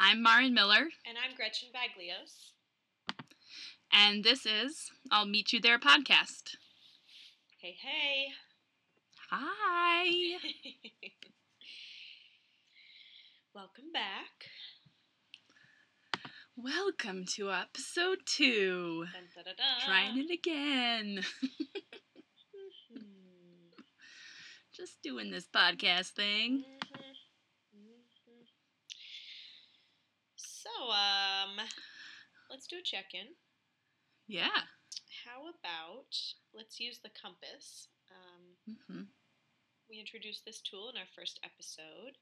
I'm Marin Miller, And I'm Gretchen Baglios. and this is I'll Meet You There podcast. Hey, hey. Hi. Welcome back. Welcome to episode two. Dun, da, da, da. Trying it again. Mhm. Just doing this podcast thing. Mhm. Mhm. So, um, let's do a check in. Yeah. How about let's use the compass? Um, hmm we introduced this tool in our first episode.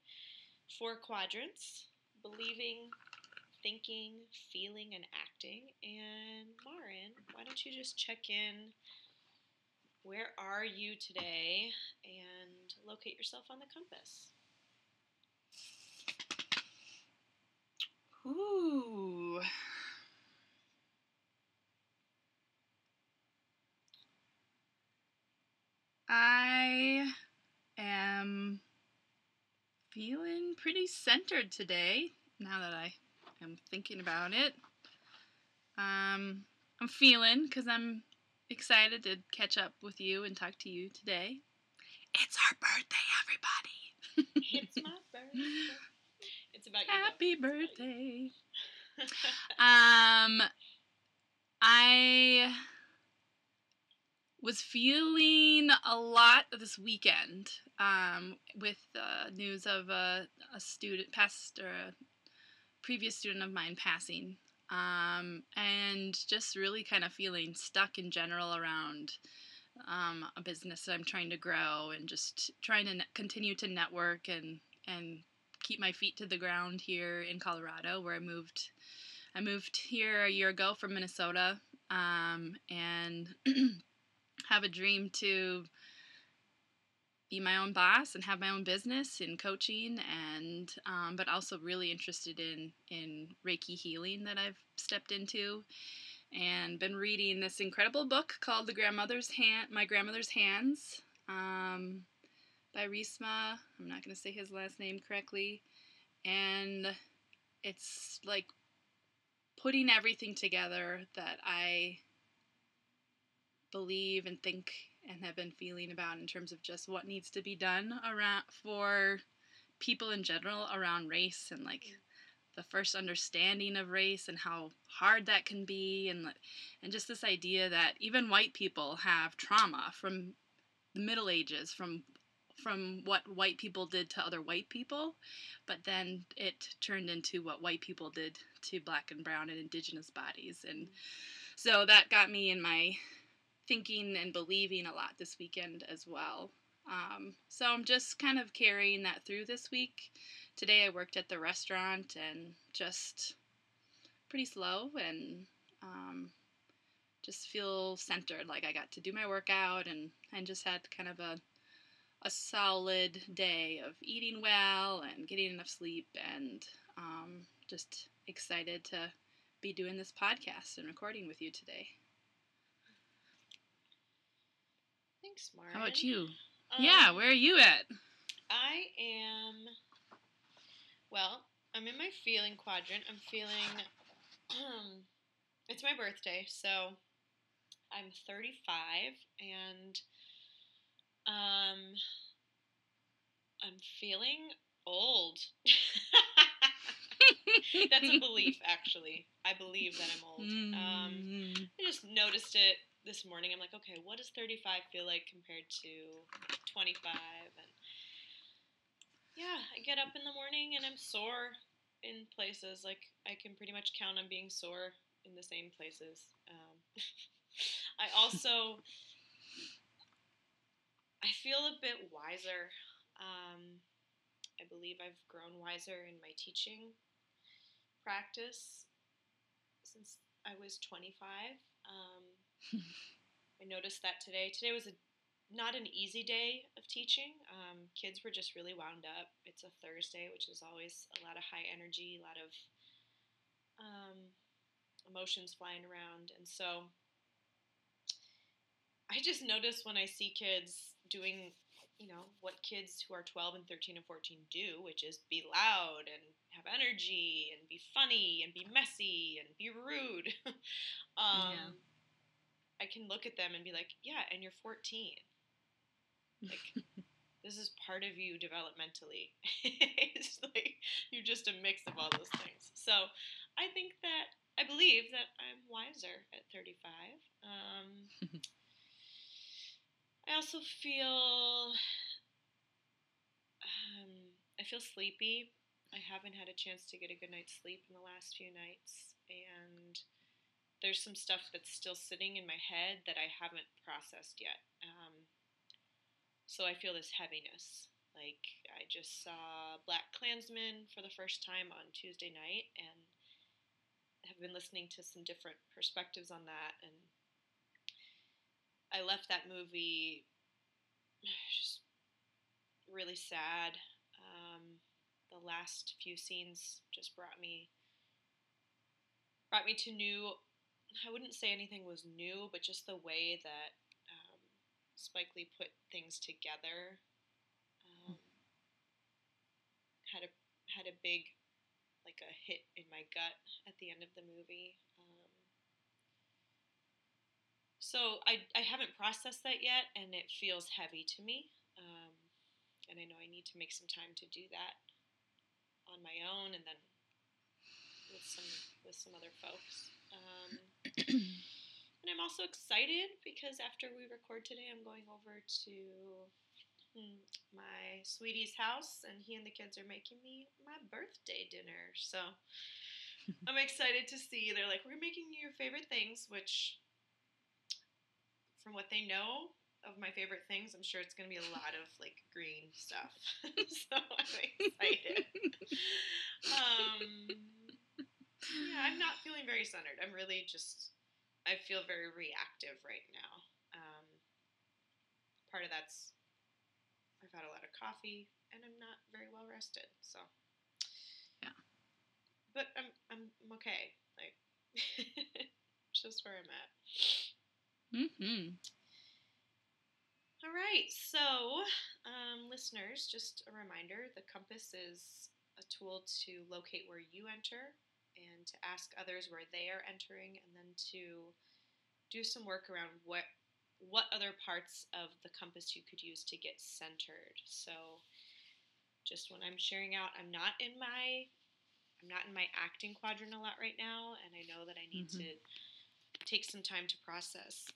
Four quadrants believing, thinking, feeling, and acting. And Marin, why don't you just check in? Where are you today? And locate yourself on the compass. Ooh. I am feeling pretty centered today now that I am thinking about it. Um, I'm feeling because I'm excited to catch up with you and talk to you today. It's our birthday, everybody. It's my birthday. About you. Happy you. birthday. Um, I was feeling a lot this weekend um, with uh, news of a, a student, past or a previous student of mine passing, um, and just really kind of feeling stuck in general around um, a business that I'm trying to grow and just trying to ne- continue to network and and keep my feet to the ground here in Colorado, where I moved. I moved here a year ago from Minnesota, um, and have a dream to be my own boss and have my own business in coaching, and um, but also really interested in in Reiki healing that I've stepped into, and been reading this incredible book called The Grandmother's Hand, My Grandmother's Hands. Um, by Resmaa. I'm not going to say his last name correctly. And it's like putting everything together that I believe and think and have been feeling about in terms of just what needs to be done around for people in general around race and like the first understanding of race and how hard that can be and and just this idea that even white people have trauma from the middle ages from from what white people did to other white people but then it turned into what white people did to black and brown and indigenous bodies. And so that got me in my thinking and believing a lot this weekend as well. Um, so i'm just kind of carrying that through this week. Today i worked at the restaurant and just pretty slow and um, just feel centered like i got to do my workout and and just had kind of a a solid day of eating well and getting enough sleep and um, just excited to be doing this podcast and recording with you today. Thanks, Marin. How about you? Um, yeah, where are you at? I am. Well, I'm in my feeling quadrant. I'm feeling. it's my birthday, so I'm 35, and um, I'm feeling old. That's a belief, actually. I believe that I'm old. Um, Mm, I just noticed it this morning. I'm like, okay, what does 35 feel like compared to 25? And yeah, I get up in the morning and I'm sore in places. Like, I can pretty much count on being sore in the same places. Um, I also, I feel a bit wiser. Um, I believe I've grown wiser in my teaching practice since I was 25. Um, I noticed that today. Today was a not an easy day of teaching. Um, kids were just really wound up. It's a Thursday, which is always a lot of high energy, a lot of um, emotions flying around, and so I just notice when I see kids doing you know, what kids who are 12 and 13 and 14 do, which is be loud and have energy and be funny and be messy and be rude. um, yeah. I can look at them and be like, yeah, and you're 14. Like, this is part of you developmentally. it's like you're just a mix of all those things. So I think that I believe that I'm wiser at 35. Um, I also feel um, I feel sleepy. I haven't had a chance to get a good night's sleep in the last few nights, and there's some stuff that's still sitting in my head that I haven't processed yet. Um, so I feel this heaviness. Like I just saw BlacKkKlansman for the first time on Tuesday night, and have been listening to some different perspectives on that, and I left that movie just really sad. Um, the last few scenes just brought me brought me to new. I wouldn't say anything was new, but just the way that um, Spike Lee put things together um, had a had a big like a hit in my gut at the end of the movie. So I, I haven't processed that yet, and it feels heavy to me. Um, and I know I need to make some time to do that on my own, and then with some with some other folks. Um, and I'm also excited because after we record today, I'm going over to hmm, my sweetie's house, and he and the kids are making me my birthday dinner. So I'm excited to see. They're like, "We're making you your favorite things," which from what they know of my favorite things, I'm sure it's going to be a lot of like green stuff. so I'm excited. um, yeah, I'm not feeling very centered. I'm really just, I feel very reactive right now. Um, part of that's I've had a lot of coffee and I'm not very well rested. So, yeah. But I'm, I'm, I'm okay. Like, just where I'm at. Mm-hmm. All right, so um, listeners, just a reminder the compass is a tool to locate where you enter and to ask others where they are entering, and then to do some work around what what other parts of the compass you could use to get centered. So, just when I'm sharing out, I'm not in my I'm not in my acting quadrant a lot right now, and I know that I need mm-hmm. to take some time to process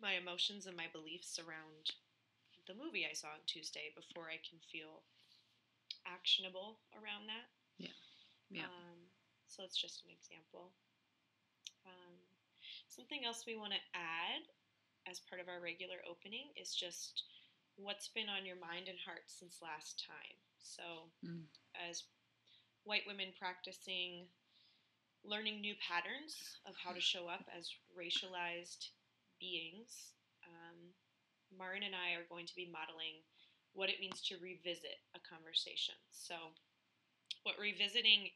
my emotions and my beliefs around the movie I saw on Tuesday before I can feel actionable around that. Yeah. Yeah. Um, so it's just an example. Um, something else we want to add as part of our regular opening is just what's been on your mind and heart since last time. So, mm. as white women practicing learning new patterns of how to show up as racialized beings, um, Marin and I are going to be modeling what it means to revisit a conversation. So, what revisiting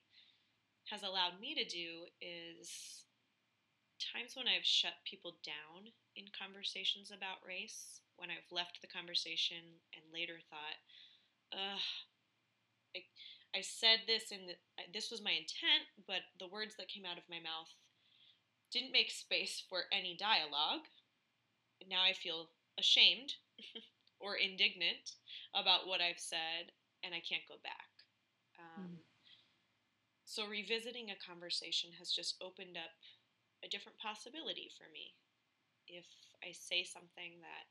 has allowed me to do is times when I've shut people down in conversations about race, when I've left the conversation and later thought, ugh, I, I said this and this was my intent, but the words that came out of my mouth didn't make space for any dialogue. Now I feel ashamed or indignant about what I've said, and I can't go back. Um, mm. So, revisiting a conversation has just opened up a different possibility for me. If I say something that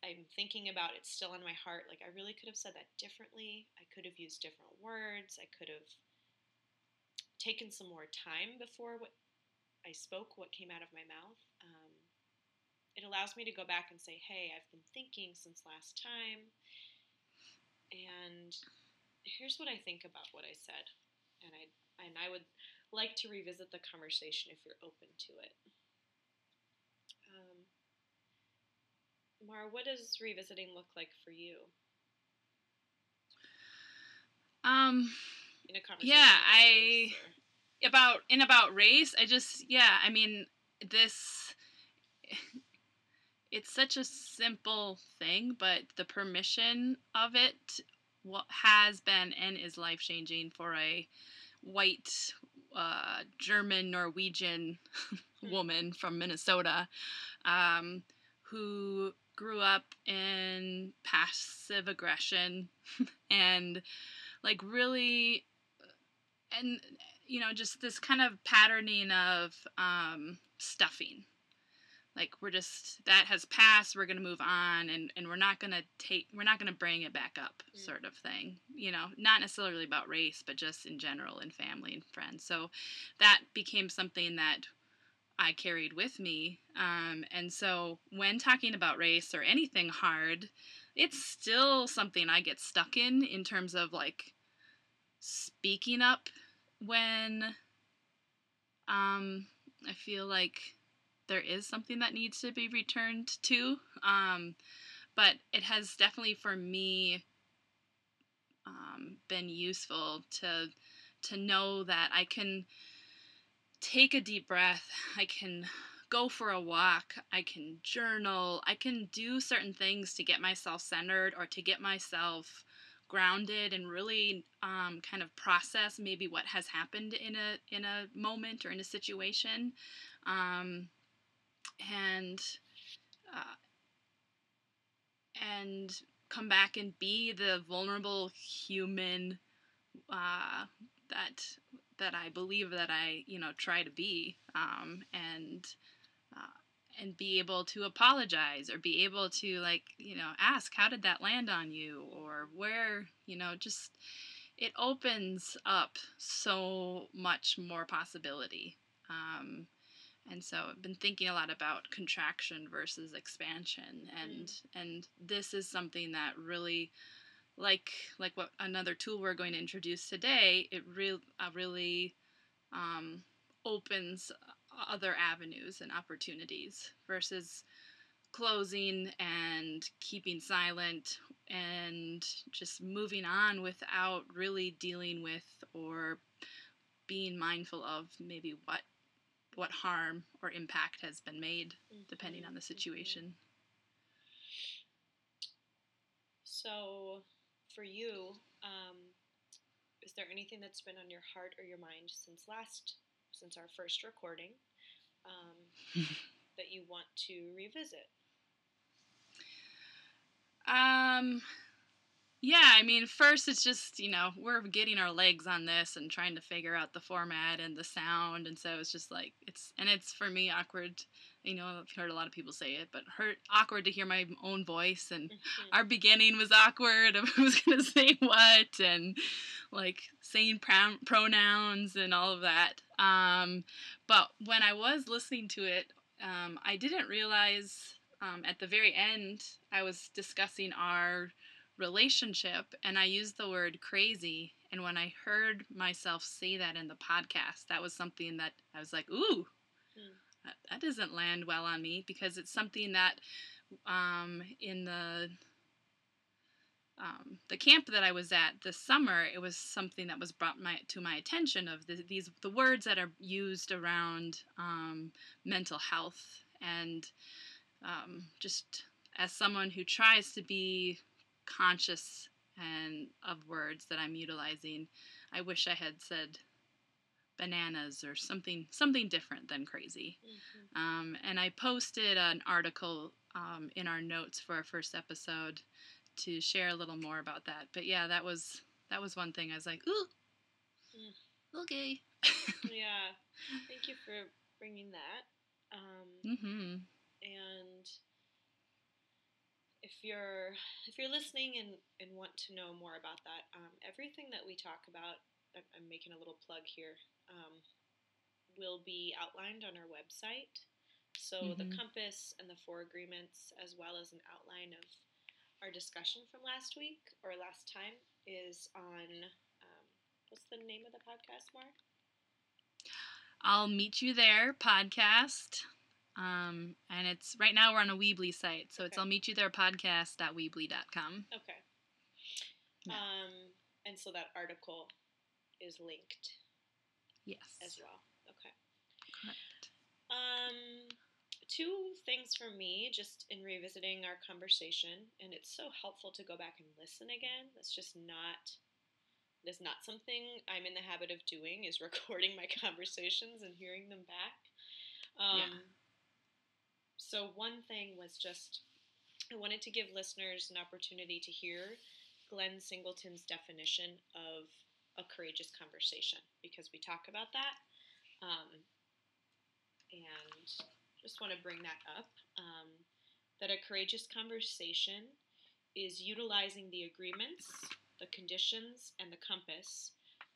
I'm thinking about, it's still in my heart, like I really could have said that differently. I could have used different words. I could have taken some more time before what I spoke what came out of my mouth. Um, it allows me to go back and say, hey, I've been thinking since last time, and here's what I think about what I said. And I and I would like to revisit the conversation if you're open to it. Um, Mara, what does revisiting look like for you? Um, in a conversation. Yeah, I about in about race i just yeah i mean this it's such a simple thing, but the permission of it what has been and is life changing for a white uh, German Norwegian woman from Minnesota um, who grew up in passive aggression and like really and you know just this kind of patterning of um, stuffing. Like we're just that has passed we're going to move on and and we're not going to take we're not going to bring it back up mm. sort of thing. You know not necessarily about race but just in general in family and friends. So that became something that i carried with me um, and so when talking about race or anything hard it's still something i get stuck in in terms of like speaking up when um, i feel like there is something that needs to be returned to. Um, but it has definitely for me um, been useful to to know that I can take a deep breath. I can go for a walk. I can journal. I can do certain things to get myself centered or to get myself grounded and really um, kind of process maybe what has happened in a in a moment or in a situation. Um, and uh, and come back and be the vulnerable human uh, that that I believe that I you know try to be um, and uh, and be able to apologize or be able to like you know ask how did that land on you or where you know just it opens up so much more possibility um, and so I've been thinking a lot about contraction versus expansion and mm. and this is something that really like like what another tool we're going to introduce today it real uh, really um, opens other avenues and opportunities versus closing and keeping silent and just moving on without really dealing with or being mindful of maybe what what harm or impact has been made, mm-hmm. depending on the mm-hmm. situation. So, for you, um, is there anything that's been on your heart or your mind since last, since our first recording, um, that you want to revisit? Um, yeah, I mean, first it's just, you know, we're getting our legs on this and trying to figure out the format and the sound. And so it's just like, it's, and it's for me awkward. You know, I've heard a lot of people say it, but hurt, awkward to hear my own voice. And mm-hmm. our beginning was awkward of who's going to say what and like saying pronouns and all of that. Um, but when I was listening to it, um, I didn't realize um, at the very end, I was discussing our relationship and I used the word crazy. And when I heard myself say that in the podcast, that was something that I was like, ooh, mm. That, that, doesn't land well on me because it's something that um, in the um, the camp that I was at this summer, it was something that was brought my, to my attention of the, these the words that are used around um, mental health and um, just as someone who tries to be conscious and of words that I'm utilizing. I wish I had said bananas or something something different than crazy. Mm-hmm. Um, and I posted an article um, in our notes for our first episode to share a little more about that. But yeah, that was that was one thing I was like, ooh, mm. okay. yeah, thank you for bringing that. Um, mm-hmm. And if you're if you're listening and, and want to know more about that, um, everything that we talk about, I'm making a little plug here, um, will be outlined on our website. So mm-hmm. the compass and the four agreements, as well as an outline of our discussion from last week or last time, is on um, what's the name of the podcast, Mark? I'll meet you there podcast. Um, and it's right now we're on a Weebly site, so it's I'll meet you there podcast.weebly.com. Okay. Yeah. Um, and so that article is linked. Yes. As well. Okay. Correct. Um, two things for me, just in revisiting our conversation, and it's so helpful to go back and listen again. That's just not. It is not something I'm in the habit of doing. Is recording my conversations and hearing them back. Um, Yeah. So one thing was just I wanted to give listeners an opportunity to hear Glenn Singleton's definition of a courageous conversation because we talk about that. Um, and just want to bring that up um, that a courageous conversation is utilizing the agreements, the conditions, and the compass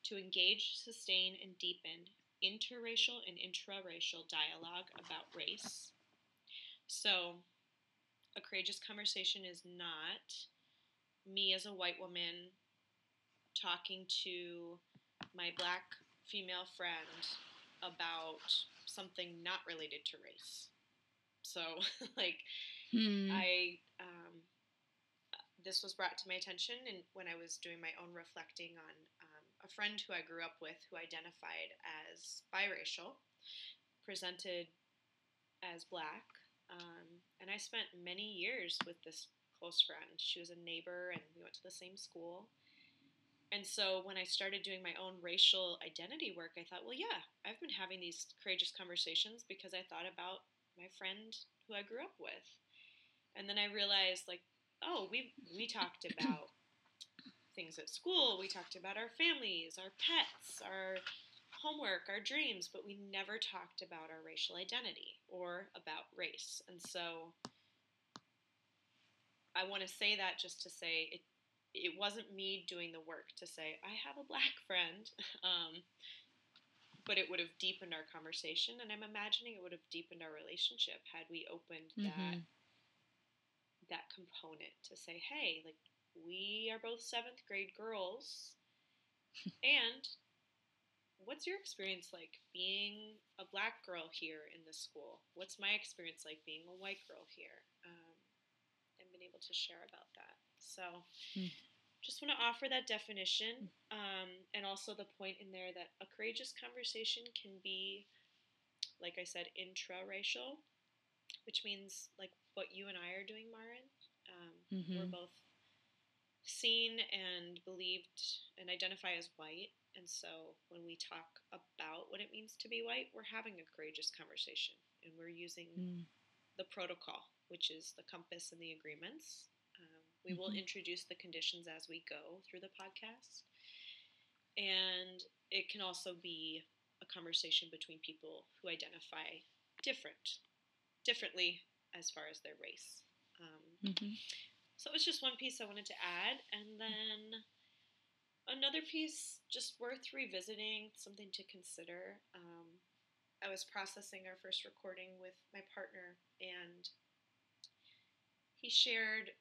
to engage, sustain, and deepen interracial and intraracial dialogue about race. So, a courageous conversation is not me as a white woman talking to my black female friend about something not related to race. So, like, Hmm. I um, this was brought to my attention, and when I was doing my own reflecting on um, a friend who I grew up with who identified as biracial, presented as black, um, and I spent many years with this close friend. She was a neighbor, and we went to the same school. And so when I started doing my own racial identity work, I thought, well, yeah, I've been having these courageous conversations because I thought about my friend who I grew up with. And then I realized, like, oh, we we talked about things at school. We talked about our families, our pets, our homework, our dreams, but we never talked about our racial identity or about race. And so I want to say that just to say it it wasn't me doing the work to say I have a black friend. Um, but it would have deepened our conversation and I'm imagining it would have deepened our relationship had we opened that Mhm. that component to say, hey, like we are both seventh grade girls, and what's your experience like being a black girl here in this school? What's my experience like being a white girl here? Um, and been able to share about that. So. Hmm. Just want to offer that definition, um, and also the point in there that a courageous conversation can be, like I said, intraracial, which means like what you and I are doing, Marin. Um, We're Mhm. both seen and believed and identify as white. And so when we talk about what it means to be white, we're having a courageous conversation and we're using Mm. the protocol, which is the compass and the agreements. We will Mhm. introduce the conditions as we go through the podcast. And it can also be a conversation between people who identify different, differently as far as their race. Um, Mhm. so it was just one piece I wanted to add. And then another piece just worth revisiting, something to consider. Um, I was processing our first recording with my partner, and he shared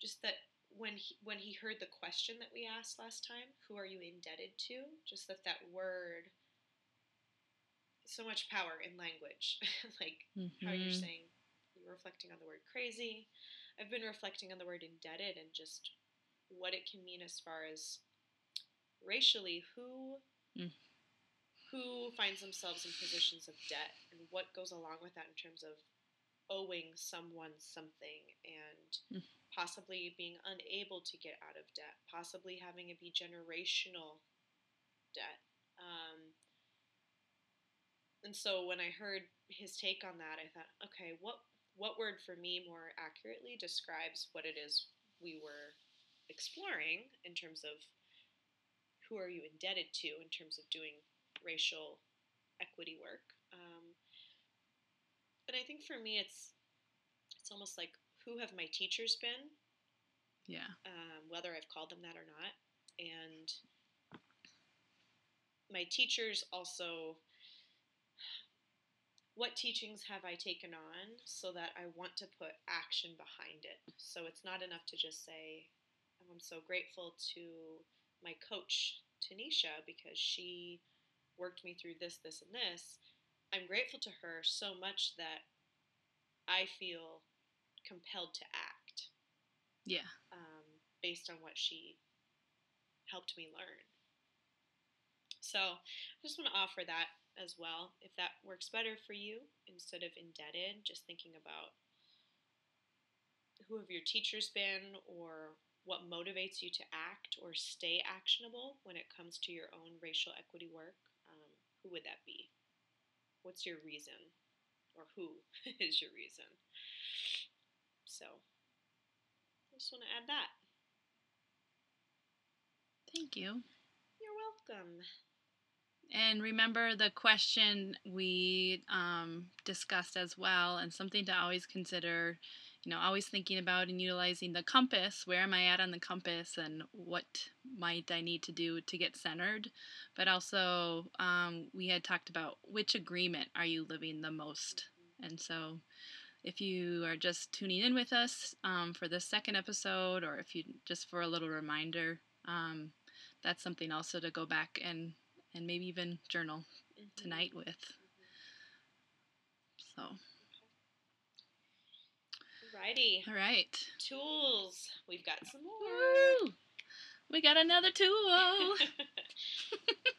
just that when he, when he heard the question that we asked last time, who are you indebted to? Just that that word, so much power in language. like how you're Mhm. saying you're reflecting on the word crazy. I've been reflecting on the word indebted and just what it can mean as far as racially who Mm. who finds themselves in positions of debt and what goes along with that in terms of owing someone something and Mm. Possibly being unable to get out of debt, possibly having it be generational debt. Um, and so when I heard his take on that, I thought, okay, what what word for me more accurately describes what it is we were exploring in terms of who are you indebted to in terms of doing racial equity work. Um, and I think for me, it's it's almost like who have my teachers been, Yeah. um, whether I've called them that or not, and my teachers also. What teachings have I taken on so that I want to put action behind it? So it's not enough to just say, "Oh, I'm so grateful to my coach, Tanisha, because she worked me through this, this, and this. I'm grateful to her so much that I feel compelled to act Yeah. um, based on what she helped me learn. So I just want to offer that as well. If that works better for you, instead of indebted, just thinking about who have your teachers been or what motivates you to act or stay actionable when it comes to your own racial equity work, um, who would that be? What's your reason? Or who is your reason? So I just want to add that. Thank you. You're welcome. And remember the question we um, discussed as well, and something to always consider you know, always thinking about and utilizing the compass. Where am I at on the compass, and what might I need to do to get centered? But also, um, we had talked about which agreement are you living the most, and so. If you are just tuning in with us um, for the second episode, or if you just for a little reminder, um, that's something also to go back and and maybe even journal mm-hmm. tonight with. So. Alrighty. All right. Tools. We've got some more. Woo! We got another tool.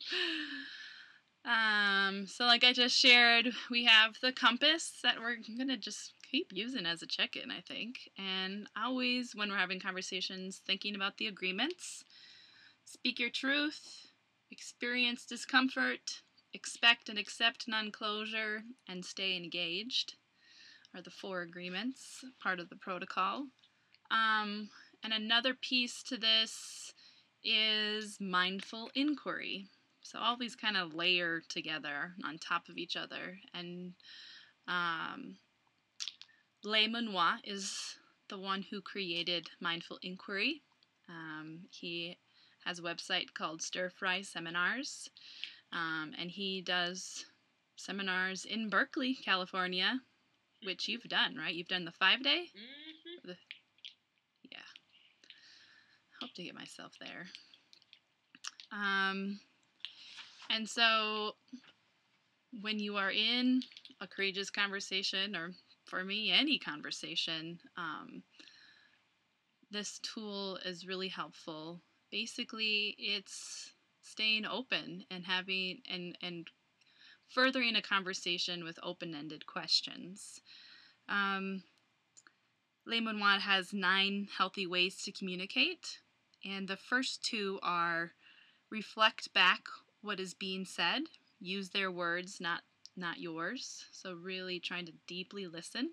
um, so like I just shared, we have the compass that we're gonna just keep using as a check-in, I think. And always when we're having conversations, thinking about the agreements. Speak your truth, experience discomfort, expect and accept non-closure, and stay engaged are the four agreements, part of the protocol. Um, and another piece to this is mindful inquiry. So all these kind of layer together on top of each other. And um, Le is the one who created mindful inquiry. Um, he has a website called Stir Fry Seminars, um, and he does seminars in Berkeley, California, which you've done, right? You've done the five day? Mm-hmm. The, yeah. Hope to get myself there. Um, and so when you are in a courageous conversation, or for me, any conversation, um, this tool is really helpful. Basically, it's staying open and having and and furthering a conversation with open ended questions. Um, Lee Mun Wah has nine healthy ways to communicate, and the first two are reflect back what is being said, use their words, not not yours. So really trying to deeply listen.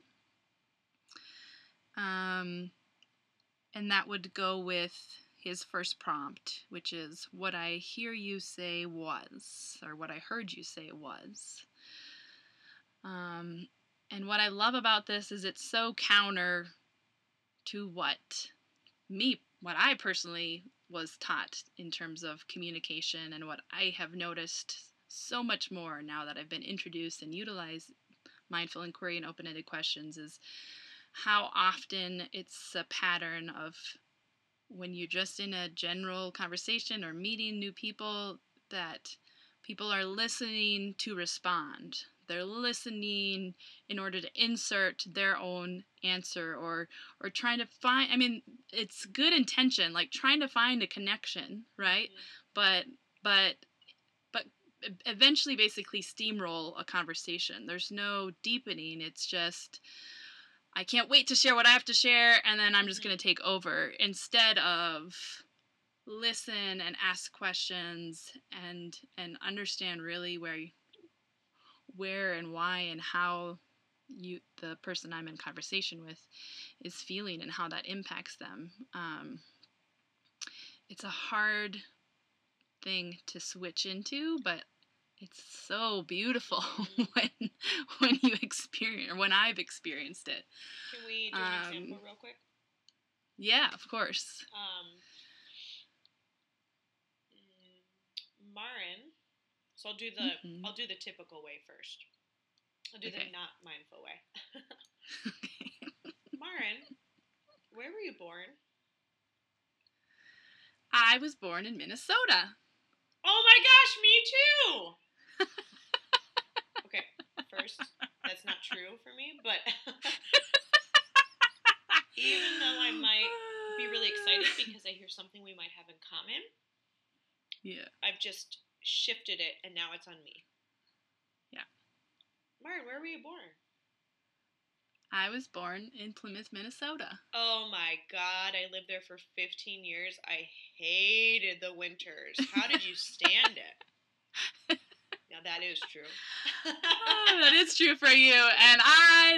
Um, and that would go with his first prompt, which is what I hear you say was, or what I heard you say was. Um, and what I love about this is it's so counter to what me, what I personally was taught in terms of communication and what I have noticed so much more now that I've been introduced and utilize mindful inquiry and open ended questions is how often it's a pattern of when you're just in a general conversation or meeting new people that people are listening to respond they're listening in order to insert their own answer or or trying to find i mean it's good intention like trying to find a connection right? Mm-hmm. but but but eventually basically steamroll a conversation. There's no deepening. It's just I can't wait to share what I have to share, and then I'm just going to take over instead of listen and ask questions and and understand really where where and why and how you the person I'm in conversation with is feeling and how that impacts them. Um, it's a hard thing to switch into, but it's so beautiful when when you experience or when I've experienced it. Can we do an um, example real quick? Yeah, of course. Um, mm, Marin. So I'll do the mm-hmm. I'll do the typical way first. I'll do okay. the not mindful way. okay. Marin, where were you born? I was born in Minnesota. Oh my gosh, me too okay, first, that's not true for me, but even though I might be really excited because I hear something we might have in common, Yeah. I've just shifted it and now it's on me. Yeah. Martin, where were you born? I was born in Plymouth, Minnesota. Oh my god, I lived there for 15 years. I hated the winters. How did you stand it? now that is true. oh, that is true for you, and I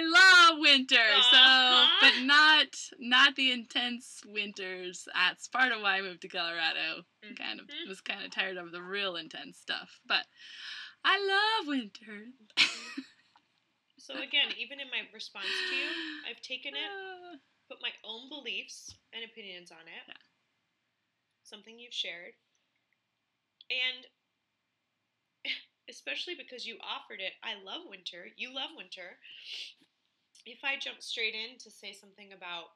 love winter. So, Uh-huh. but not not the intense winters. That's part of why I moved to Colorado. Kind of Mhm. was kind of tired of the real intense stuff, but I love winter. So again, even in my response to you, I've taken it, Ah, put my own beliefs and opinions on it. Yeah. Something you've shared. And especially because you offered it, I love winter. You love winter. If I jump straight in to say something about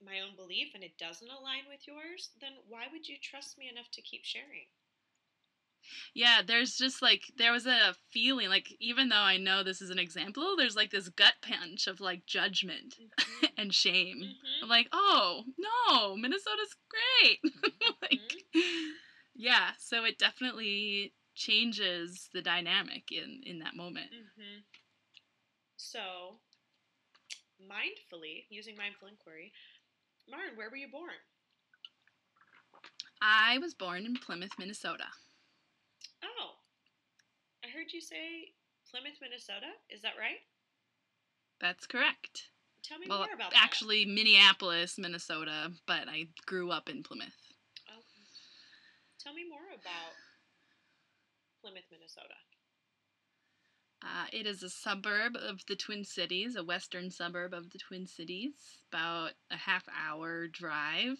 my own belief and it doesn't align with yours, then why would you trust me enough to keep sharing? yeah, there's just like there was a feeling like even though I know this is an example, there's like this gut punch of like judgment Mhm. and shame. Mhm. I'm like, oh no, Minnesota's great. like, yeah, so it definitely changes the dynamic in in that moment. hmm So, mindfully, using mindful inquiry, Martin, where were you born? I was born in Plymouth, Minnesota. Oh, I heard you say Plymouth, Minnesota. Is that right? That's correct. Tell me Well, more about actually, Minneapolis, Minnesota, but I grew up in Plymouth. Okay. Tell me more about Plymouth, Minnesota. Uh, it is a suburb of the Twin Cities, a western suburb of the Twin Cities, about a half hour drive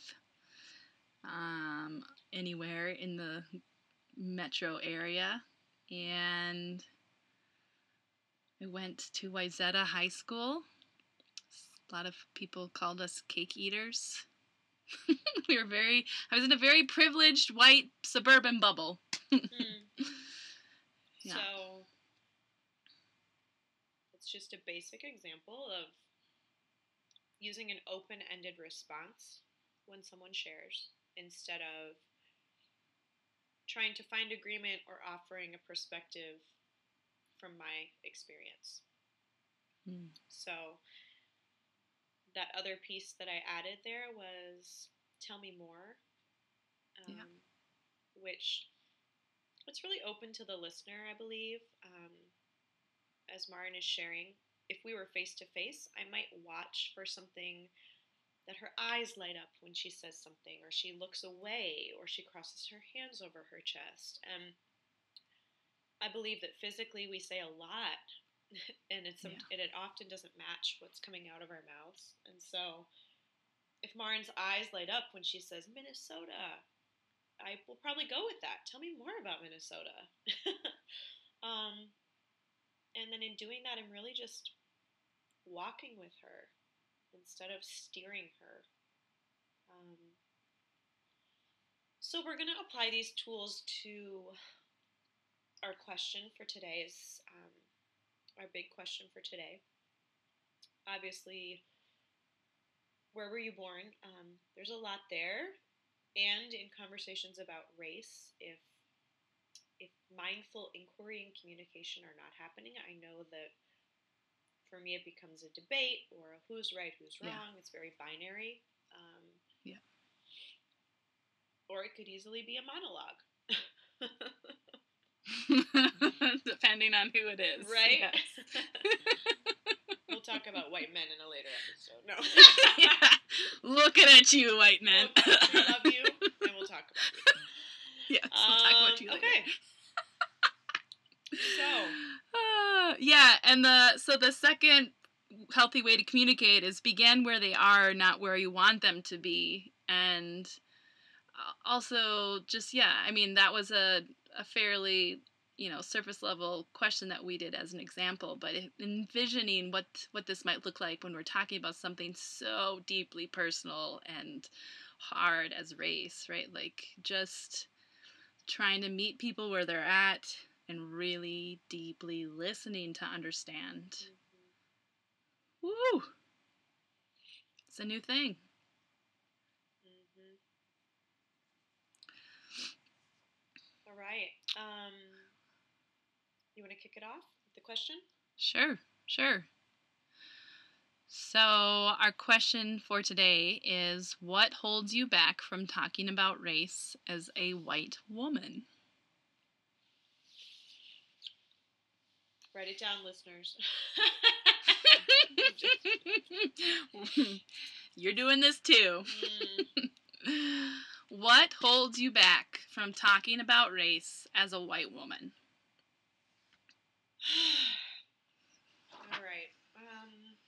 um, anywhere in the metro area. And I went to Wayzata High School. A lot of people called us cake eaters. we were very, I was in a very privileged white suburban bubble. Hmm. Yeah. So, it's just a basic example of using an open ended response when someone shares instead of trying to find agreement or offering a perspective from my experience. Hmm. So, that other piece that I added there was tell me more, um, Yeah. which it's really open to the listener, I believe. Um, as Marin is sharing, if we were face to face, I might watch for something that her eyes light up when she says something, or she looks away, or she crosses her hands over her chest. And I believe that physically we say a lot, and it's Yeah. and it often doesn't match what's coming out of our mouths. And so, if Marin's eyes light up when she says Minnesota, I will probably go with that. Tell me more about Minnesota. um, and then in doing that, I'm really just walking with her instead of steering her. Um, so we're going to apply these tools to our question for today's um, our big question for today. Obviously, where were you born? Um, there's a lot there, and in conversations about race, if if mindful inquiry and communication are not happening, I know that for me it becomes a debate or a who's right, who's Yeah. wrong. It's very binary. Um, Yeah. Or it could easily be a monologue. Depending on who it is. right? yes. talk about white men in a later episode. No. Yeah. Looking at you, white men. We'll- we love you, and we'll talk about you. yes, we'll talk Um, about you later. okay. So, Uh, yeah, and the so the second healthy way to communicate is begin where they are, not where you want them to be, and uh, also just yeah, I mean that was a a fairly you know surface level question that we did as an example, but envisioning what what this might look like when we're talking about something so deeply personal and hard as race, right? Like just trying to meet people where they're at and really deeply listening to understand. Woo! It's a new thing. mhm. Um, you want to kick it off with the question? Sure, sure. So, our question for today is What holds you back from talking about race as a white woman? Write it down, listeners. You're doing this too. Mm. what holds you back from talking about race as a white woman? All right. Um,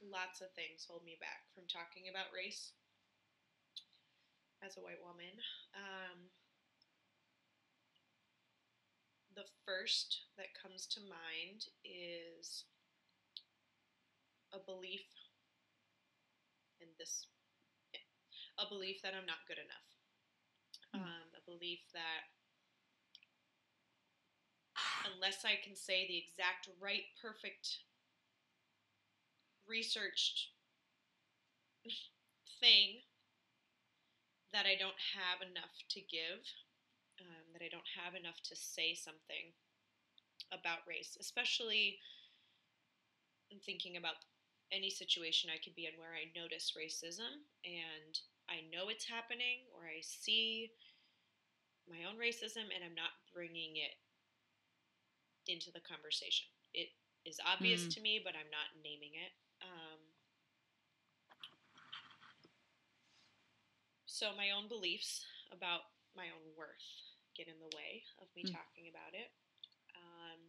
lots of things hold me back from talking about race as a white woman. Um, the first that comes to mind is a belief in this a belief that I'm not good enough. Mm. Um, a belief that unless I can say the exact right, perfect, researched thing, that I don't have enough to give, um, that I don't have enough to say something about race, especially in thinking about any situation I could be in where I notice racism and I know it's happening or I see my own racism and I'm not bringing it into the conversation. It is obvious Mm. to me, but I'm not naming it. Um, so my own beliefs about my own worth get in the way of me Mm. talking about it. Um,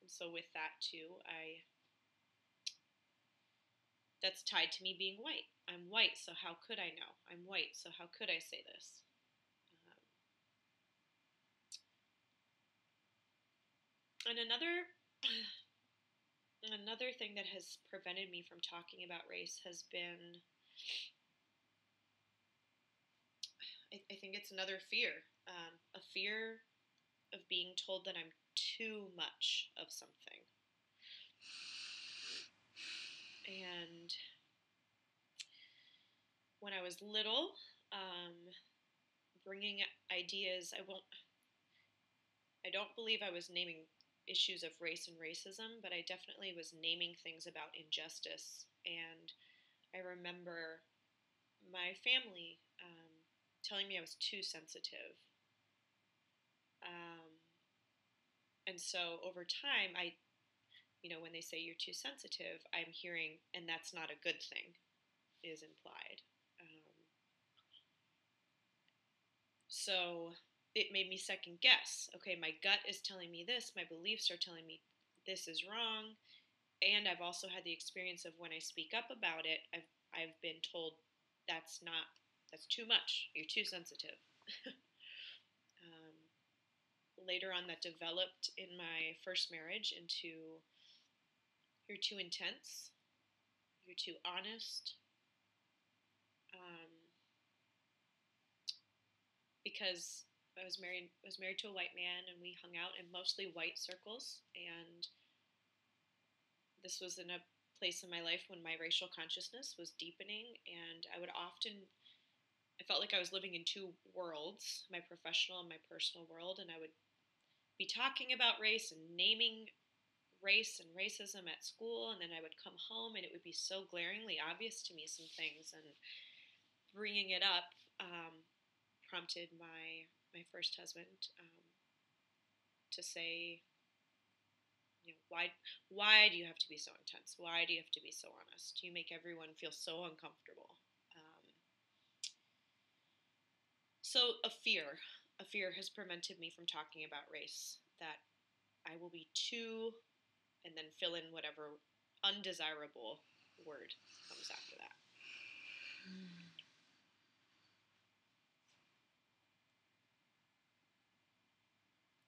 and so with that too, I that's tied to me being white. I'm white, so how could I know? I'm white, so how could I say this? And another another thing that has prevented me from talking about race has been I, I think it's another fear um, a fear of being told that I'm too much of something. And when I was little, um, bringing ideas, I won't, I don't believe I was naming issues of race and racism, but I definitely was naming things about injustice. And I remember my family um, telling me I was too sensitive. Um, and so over time, I, you know, when they say you're too sensitive, I'm hearing, and that's not a good thing, is implied. Um, so it made me second guess. Okay, my gut is telling me this, my beliefs are telling me this is wrong, and I've also had the experience of when I speak up about it, I've I've been told that's not that's too much. You're too sensitive. um, later on, that developed in my first marriage into you're too intense, you're too honest. Um, because I was married I was married to a white man and we hung out in mostly white circles and this was in a place in my life when my racial consciousness was deepening and I would often I felt like I was living in two worlds, my professional and my personal world and I would be talking about race and naming race and racism at school and then I would come home and it would be so glaringly obvious to me some things and bringing it up um, prompted my my first husband um, to say, you know, why why do you have to be so intense? Why do you have to be so honest? You make everyone feel so uncomfortable. Um, so a fear, a fear has prevented me from talking about race. That I will be too, and then fill in whatever undesirable word comes after that.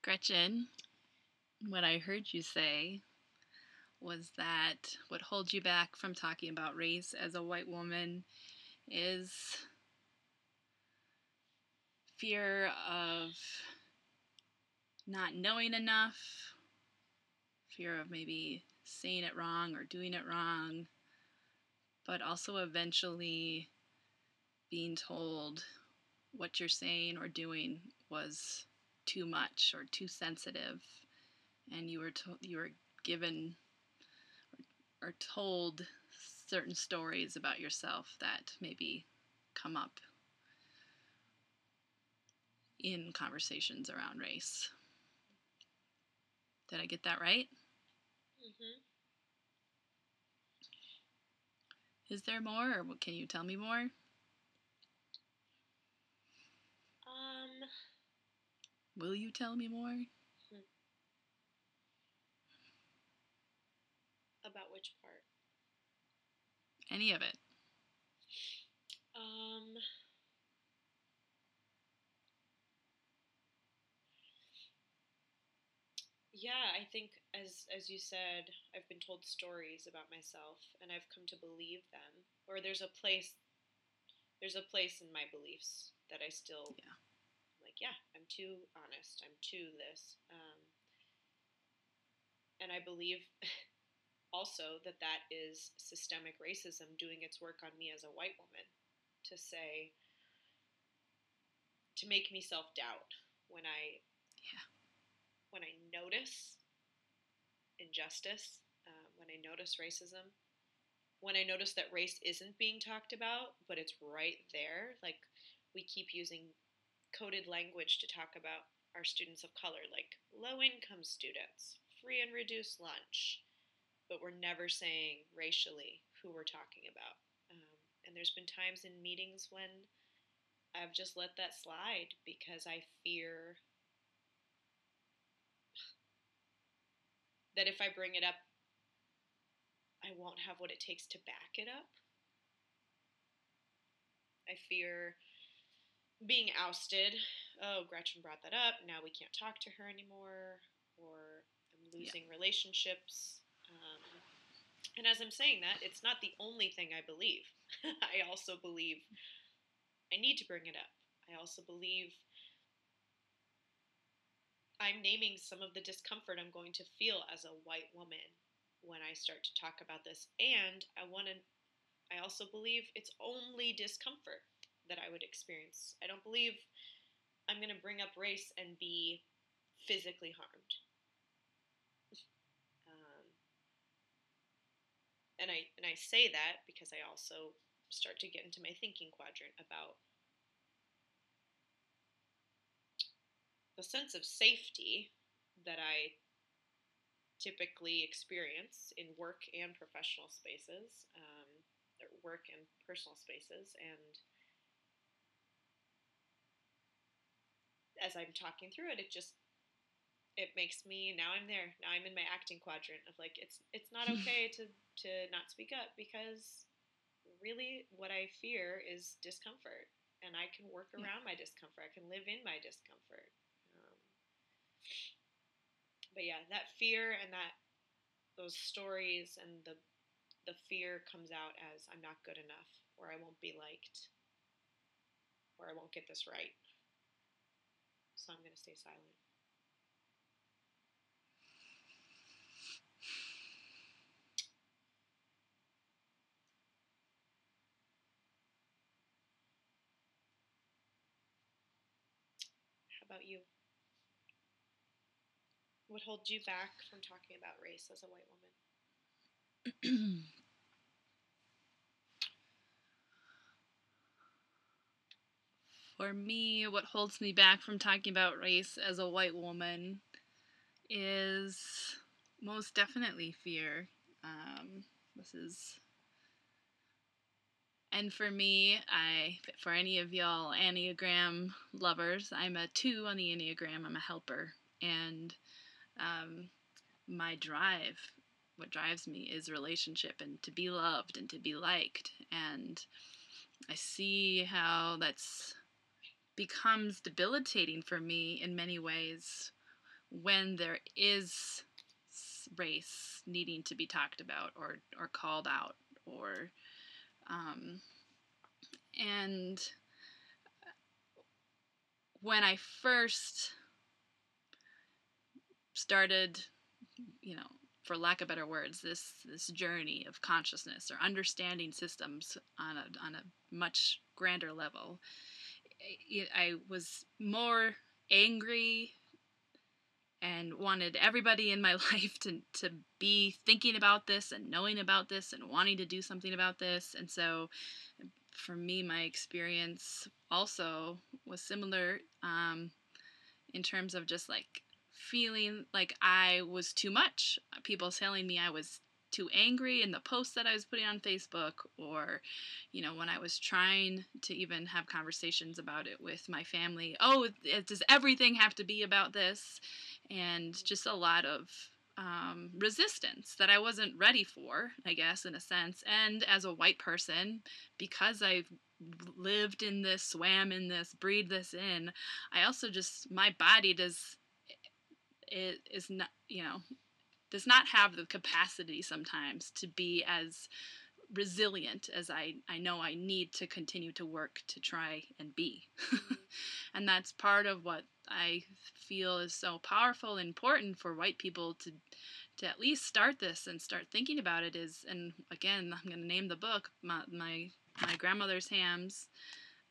Gretchen, what I heard you say was that what holds you back from talking about race as a white woman is fear of not knowing enough, fear of maybe saying it wrong or doing it wrong, but also eventually being told what you're saying or doing was too much or too sensitive and you were to- you were given or, or told certain stories about yourself that maybe come up in conversations around race. Did I get that right? Mm-hmm. Is there more, or can you tell me more? Um, Will you tell me more? about which part? Any of it? Um, yeah, I think as as you said, I've been told stories about myself, and I've come to believe them. Or there's a place, there's a place in my beliefs that I still, Yeah. Like, yeah, I'm too honest. I'm too this, um, and I believe also that that is systemic racism doing its work on me as a white woman to say to make me self doubt when I Yeah. when I notice injustice, um, when I notice racism, when I notice that race isn't being talked about, but it's right there. Like we keep using coded language to talk about our students of color, like low income students, free and reduced lunch, but we're never saying racially who we're talking about. Um, and there's been times in meetings when I've just let that slide because I fear that if I bring it up, I won't have what it takes to back it up. I fear being ousted. Oh, Gretchen brought that up. Now we can't talk to her anymore. Or I'm losing relationships. Um, and as I'm saying that, it's not the only thing I believe. I also believe I need to bring it up. I also believe I'm naming some of the discomfort I'm going to feel as a white woman when I start to talk about this. And I want to, I also believe it's only discomfort that I would experience. I don't believe I'm going to bring up race and be physically harmed. Um, and I and I say that because I also start to get into my thinking quadrant about the sense of safety that I typically experience in work and professional spaces, um, work and personal spaces, and as I'm talking through it, it just it makes me now I'm there. Now I'm in my acting quadrant of like it's it's not okay to to not speak up because really what I fear is discomfort. And I can work Yeah. around my discomfort. I can live in my discomfort. Um, but yeah that fear and that those stories and the the fear comes out as I'm not good enough or I won't be liked or I won't get this right so I'm going to stay silent How about you? What holds you back from talking about race as a white woman? For me, what holds me back from talking about race as a white woman is most definitely fear. Um, this is, and for me, I, for any of y'all Enneagram lovers, I'm a two on the Enneagram. I'm a helper, and um, my drive, what drives me, is relationship and to be loved and to be liked, and I see how that's becomes debilitating for me in many ways when there is race needing to be talked about or or called out or um, and when I first started, you know, for lack of better words, this this journey of consciousness or understanding systems on a on a much grander level, I was more angry and wanted everybody in my life to, to be thinking about this and knowing about this and wanting to do something about this. And so for me, my experience also was similar um, in terms of just like feeling like I was too much. People telling me I was too angry in the posts that I was putting on Facebook, or, you know, when I was trying to even have conversations about it with my family. Oh, does everything have to be about this? And just a lot of um, resistance that I wasn't ready for, I guess, in a sense. And as a white person, because I've lived in this, swam in this, breathed this in, I also just, my body does, it is not, you know, does not have the capacity sometimes to be as resilient as I, I know I need to continue to work to try and be. Mm-hmm. and that's part of what I feel is so powerful and important for white people to to at least start this and start thinking about it is and again I'm going to name the book my my, my grandmother's hands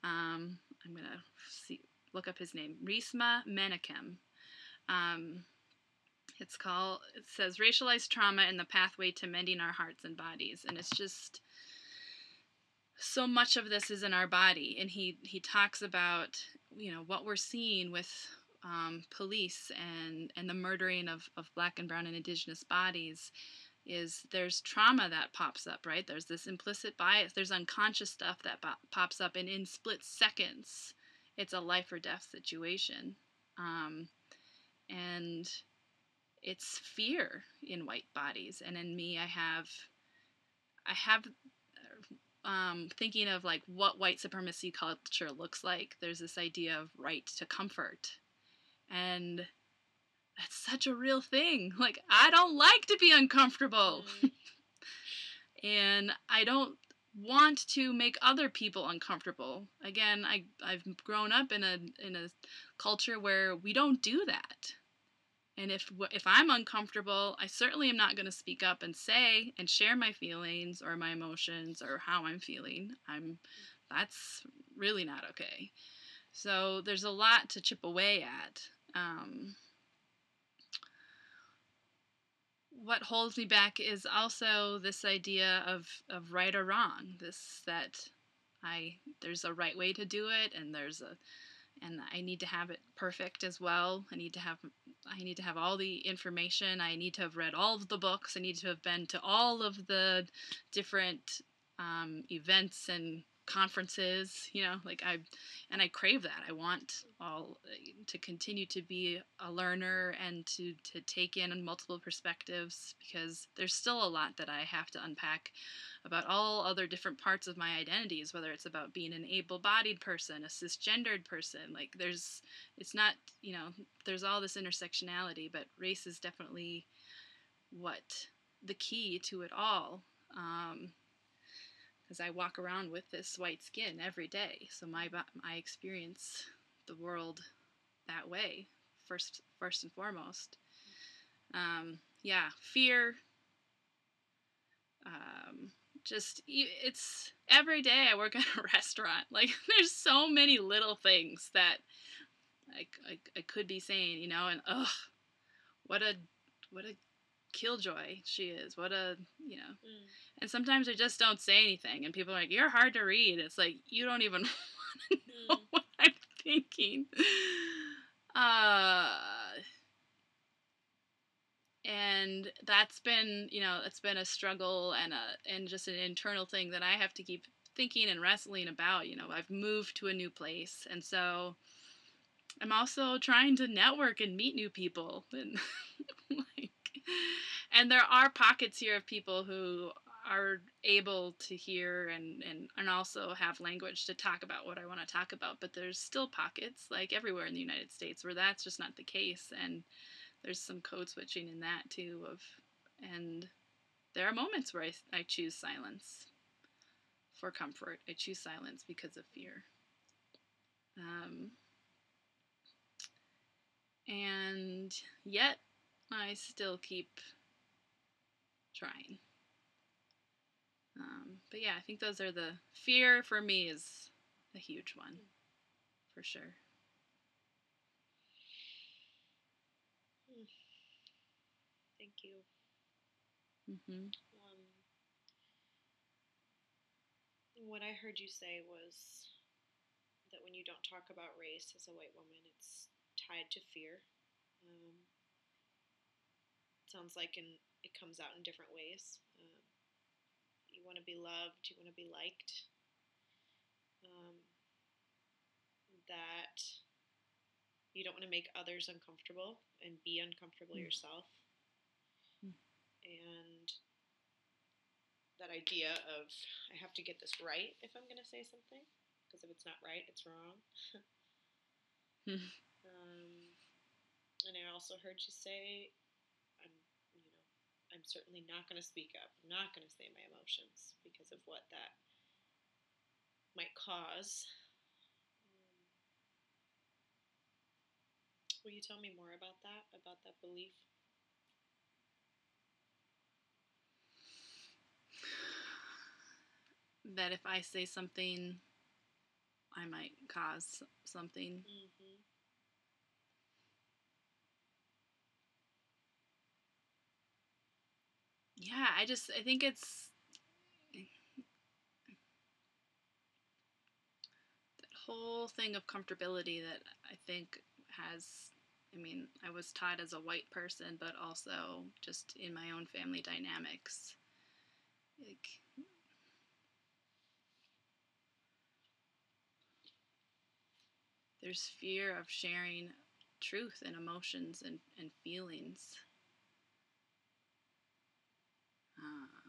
um, I'm going to see look up his name Resmaa Menakem um, it's called, it says Racialized Trauma and the Pathway to Mending Our Hearts and Bodies. And it's just so much of this is in our body. And he, he talks about, you know, what we're seeing with um, police and, and the murdering of, of black and brown and indigenous bodies is there's trauma that pops up, right? There's this implicit bias, there's unconscious stuff that pops up, and in split seconds, it's a life or death situation. Um, and it's fear in white bodies. And in me i have i have um, thinking of like what white supremacy culture looks like. There's this idea of right to comfort. And that's such a real thing. Like i don't like to be uncomfortable. Mm. and i don't want to make other people uncomfortable. Again i i've grown up in a in a culture where we don't do that and if if I'm uncomfortable, I certainly am not going to speak up and say and share my feelings or my emotions or how I'm feeling. I'm that's really not okay. So there's a lot to chip away at. Um, what holds me back is also this idea of, of right or wrong. This that I there's a right way to do it and there's a and I need to have it perfect as well. I need to have I need to have all the information. I need to have read all of the books. I need to have been to all of the different um, events and conferences you know like i and i crave that. I want all to continue to be a learner and to to take in multiple perspectives because there's still a lot that i have to unpack about all other different parts of my identities whether it's about being an able-bodied person a cisgendered person like there's it's not you know there's all this intersectionality but race is definitely what the key to it all um, because I walk around with this white skin every day. So my I experience the world that way first first and foremost. Um, yeah, fear. Um, just it's every day I work at a restaurant. Like there's so many little things that I, I, I could be saying, you know, and ugh, what a what a killjoy she is. What a you know. Mm. And sometimes I just don't say anything, and people are like, "You're hard to read." It's like you don't even want to know mm. what I'm thinking. Uh, and that's been you know it's been a struggle and a and just an internal thing that I have to keep thinking and wrestling about. You know, I've moved to a new place, and so. I'm also trying to network and meet new people and like and there are pockets here of people who are able to hear and, and, and also have language to talk about what I want to talk about. But there's still pockets, like everywhere in the United States, where that's just not the case. And there's some code switching in that too. Of and there are moments where I, I choose silence for comfort. I choose silence because of fear. Um, and yet I still keep trying. Um, but yeah, I think those are the fear for me is a huge one for sure. Thank you. Mhm. Um, what I heard you say was that when you don't talk about race as a white woman, it's tied to fear. Um, sounds like in, it comes out in different ways. Um, you want to be loved, you want to be liked. Um, that you don't want to make others uncomfortable and be uncomfortable Mm. yourself. Mm. And that idea of I have to get this right if I'm going to say something, because if it's not right, it's wrong. Hmm. um, and I also heard you say, I'm, you know, I'm certainly not going to speak up. I'm not going to say my emotions because of what that might cause. Um, will you tell me more about that? About that belief? That if I say something, I might cause something. Mm-hmm. Yeah, I just I think it's that whole thing of comfortability that I think has I mean, I was taught as a white person, but also just in my own family dynamics. Like there's fear of sharing truth and emotions and, and feelings. Uh,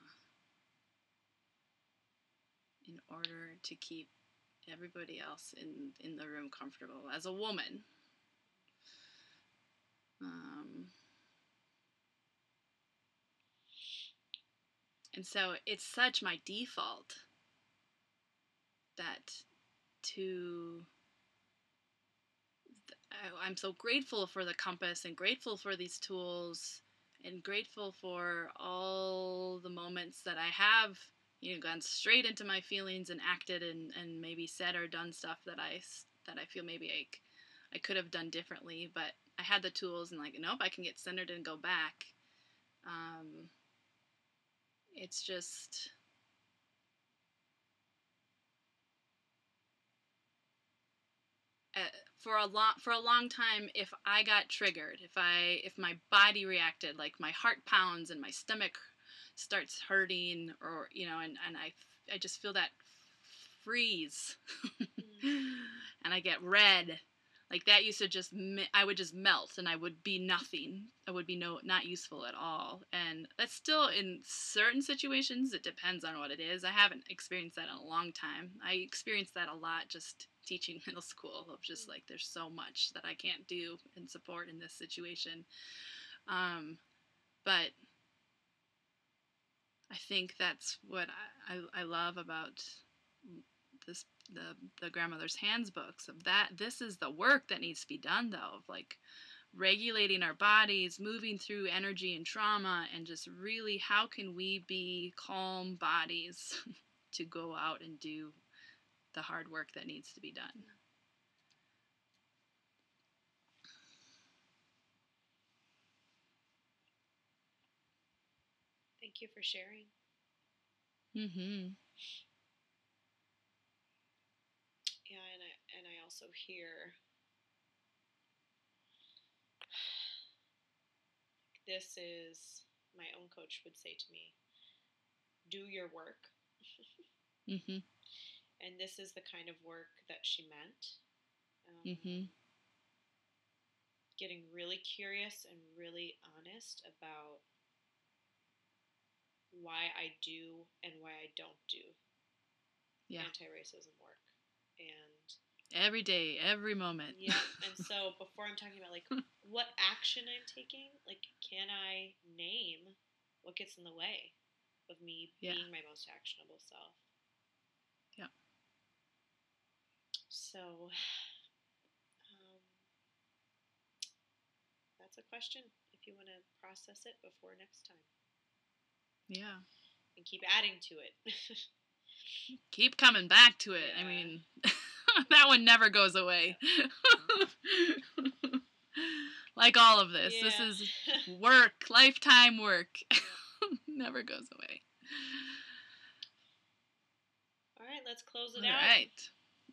in order to keep everybody else in, in the room comfortable as a woman. Um, and so it's such my default that to I'm so grateful for the compass and grateful for these tools and grateful for all the moments that I have, you know, gone straight into my feelings and acted and, and maybe said or done stuff that I that I feel maybe I, I could have done differently, but I had the tools and like, nope, I can get centered and go back. Um, it's just uh, for a long for a long time if i got triggered if i if my body reacted like my heart pounds and my stomach starts hurting or you know and and i i just feel that freeze. And i get red. Like that used to just me- i would just melt and i would be nothing. I would be no not useful at all. And that's still in certain situations it depends on what it is. I haven't experienced that in a long time. I experienced that a lot just teaching middle school of just like there's so much that i can't do and support in this situation. Um, but i think that's what i, I, I love about this the the grandmother's hands books of that. This is the work that needs to be done though of like regulating our bodies moving through energy and trauma and just really how can we be calm bodies to go out and do the hard work that needs to be done Thank you for sharing. mm-hmm Yeah, and I and I also hear this is my own coach would say to me, do your work. mm-hmm And this is the kind of work that she meant. Um, Mhm. Getting really curious and really honest about why I do and why I don't do yeah anti racism work. And every day every moment yeah, and so before I'm talking about like what action I'm taking, like can I name what gets in the way of me Yeah. being my most actionable self? Yeah. So um, that's a question if you want to process it before next time yeah and keep adding to it. keep coming back to it i mean that one never goes away. like all of this, this is work, lifetime work. never goes away. All right, let's close All it out. right.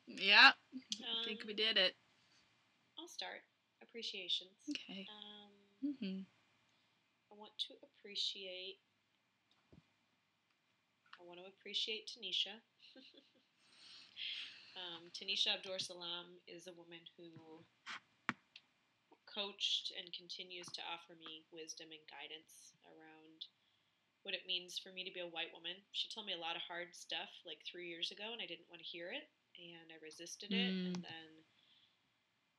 Yeah, I think we Um, did it. I'll start. Appreciations. Okay. Um, hmm I want to appreciate. I want to appreciate Tanisha. um, Tanisha Abdur Salam is a woman who coached and continues to offer me wisdom and guidance around what it means for me to be a white woman. She told me a lot of hard stuff like three years ago, and I didn't want to hear it, and I resisted it, and Mm. then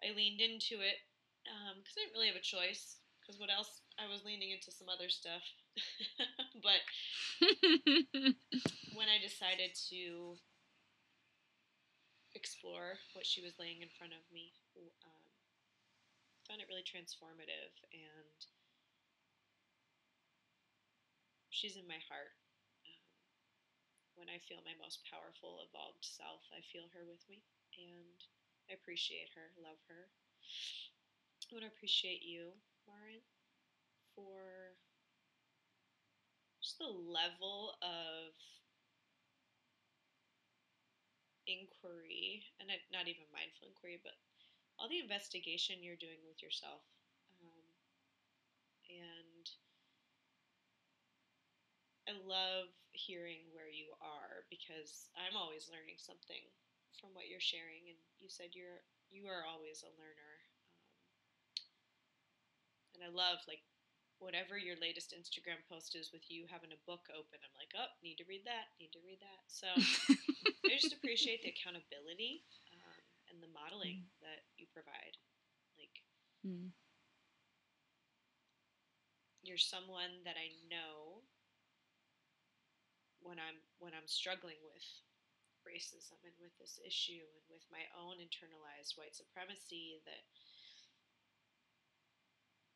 I leaned into it because I didn't really have a choice. Because what else? I was leaning into some other stuff, but when I decided to explore what she was laying in front of me, um, found it really transformative, and she's in my heart. When I feel my most powerful, evolved self, I feel her with me, and I appreciate her, love her. I want to appreciate you, Marin, for just the level of inquiry, and not- not even mindful inquiry, but all the investigation you're doing with yourself. Um, and I love hearing where you are because I'm always learning something from what you're sharing, and you said you're you are always a learner. Um, and I love like whatever your latest Instagram post is with you having a book open. I'm like, oh, need to read that, need to read that. So I just appreciate the accountability um, and the modeling that you provide. Like Mm. you're someone that I know when I'm when I'm struggling with racism and with this issue and with my own internalized white supremacy that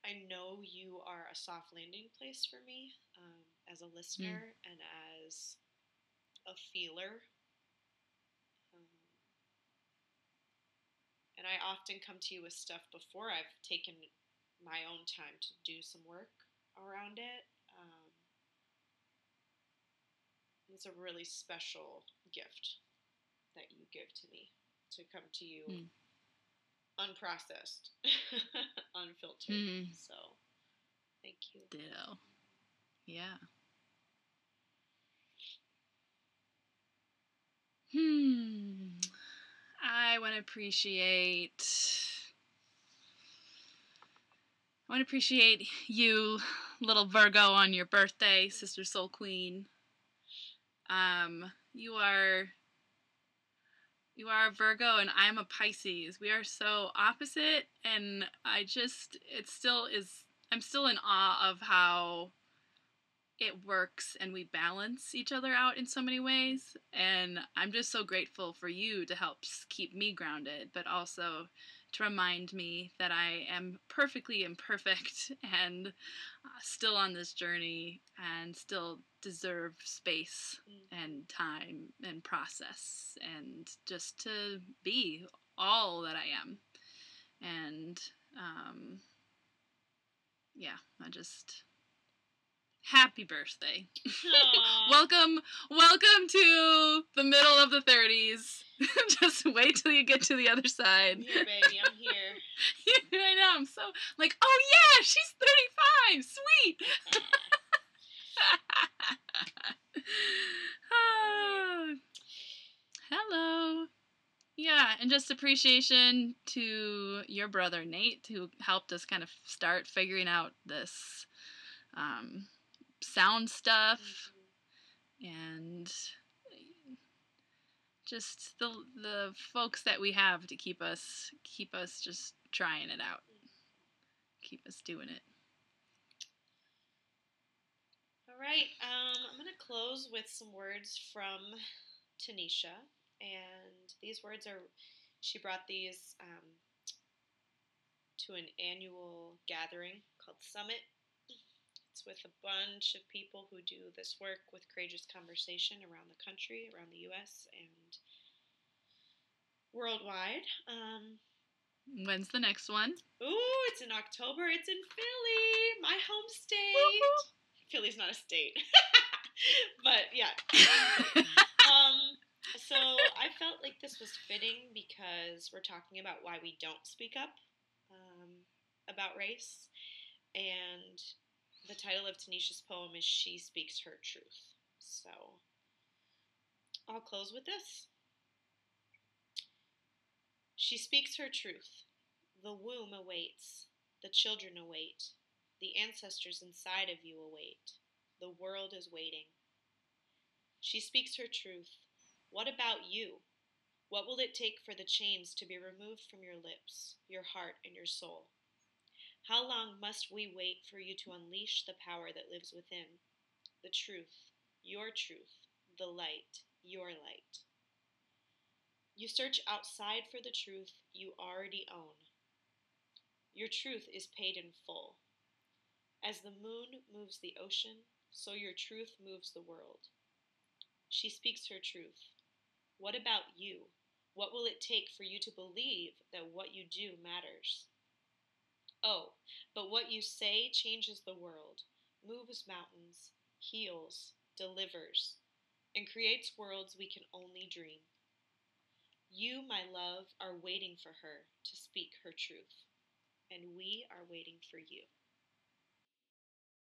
I know you are a soft landing place for me um, as a listener and as a feeler. Um, and I often come to you with stuff before I've taken my own time to do some work around it. Um, it's a really special gift that you give to me to come to you Mm. unprocessed, unfiltered. Mm. So, thank you. Ditto. Yeah. Hmm. I want to appreciate. I want to appreciate you, little Virgo, on your birthday, Sister Soul Queen. Um, you are. You are a Virgo and I'm a Pisces. We are so opposite, and I just, it still is, I'm still in awe of how it works and we balance each other out in so many ways. And I'm just so grateful for you to help keep me grounded, but also to remind me that I am perfectly imperfect and uh, still on this journey and still deserve space Mm. and time and process and just to be all that I am. And um, yeah, I just happy birthday. Welcome, welcome to the middle of the 30s. just wait till you get to the other I'm side. here, baby. I'm here. I know, I'm so like, oh yeah, she's 35. Sweet. Ah. Hello. Yeah, and just appreciation to your brother Nate who helped us kind of start figuring out this um, sound stuff and just the the folks that we have to keep us keep us just trying it out, keep us doing it. All right. Um, I'm going to close with some words from Tanisha. And these words are, she brought these um, to an annual gathering called Summit. With a bunch of people who do this work with courageous conversation around the country, around the U.S. And worldwide. Um, When's the next one? ooh, it's in October. It's in Philly, my home state. Woo-hoo. Philly's not a state, but yeah. Um, so I felt like this was fitting because we're talking about why we don't speak up um, about race, and the title of Tanisha's poem is "She Speaks Her Truth." So I'll close with this. She speaks her truth. The womb awaits. The children await. The ancestors inside of you await. The world is waiting. She speaks her truth. What about you? What will it take for the chains to be removed from your lips, your heart, and your soul? How long must we wait for you to unleash the power that lives within? The truth, your truth, the light, your light. You search outside for the truth you already own. Your truth is paid in full. As the moon moves the ocean, so your truth moves the world. She speaks her truth. What about you? What will it take for you to believe that what you do matters? Oh, but what you say changes the world, moves mountains, heals, delivers, and creates worlds we can only dream. You, my love, are waiting for her to speak her truth, and we are waiting for you.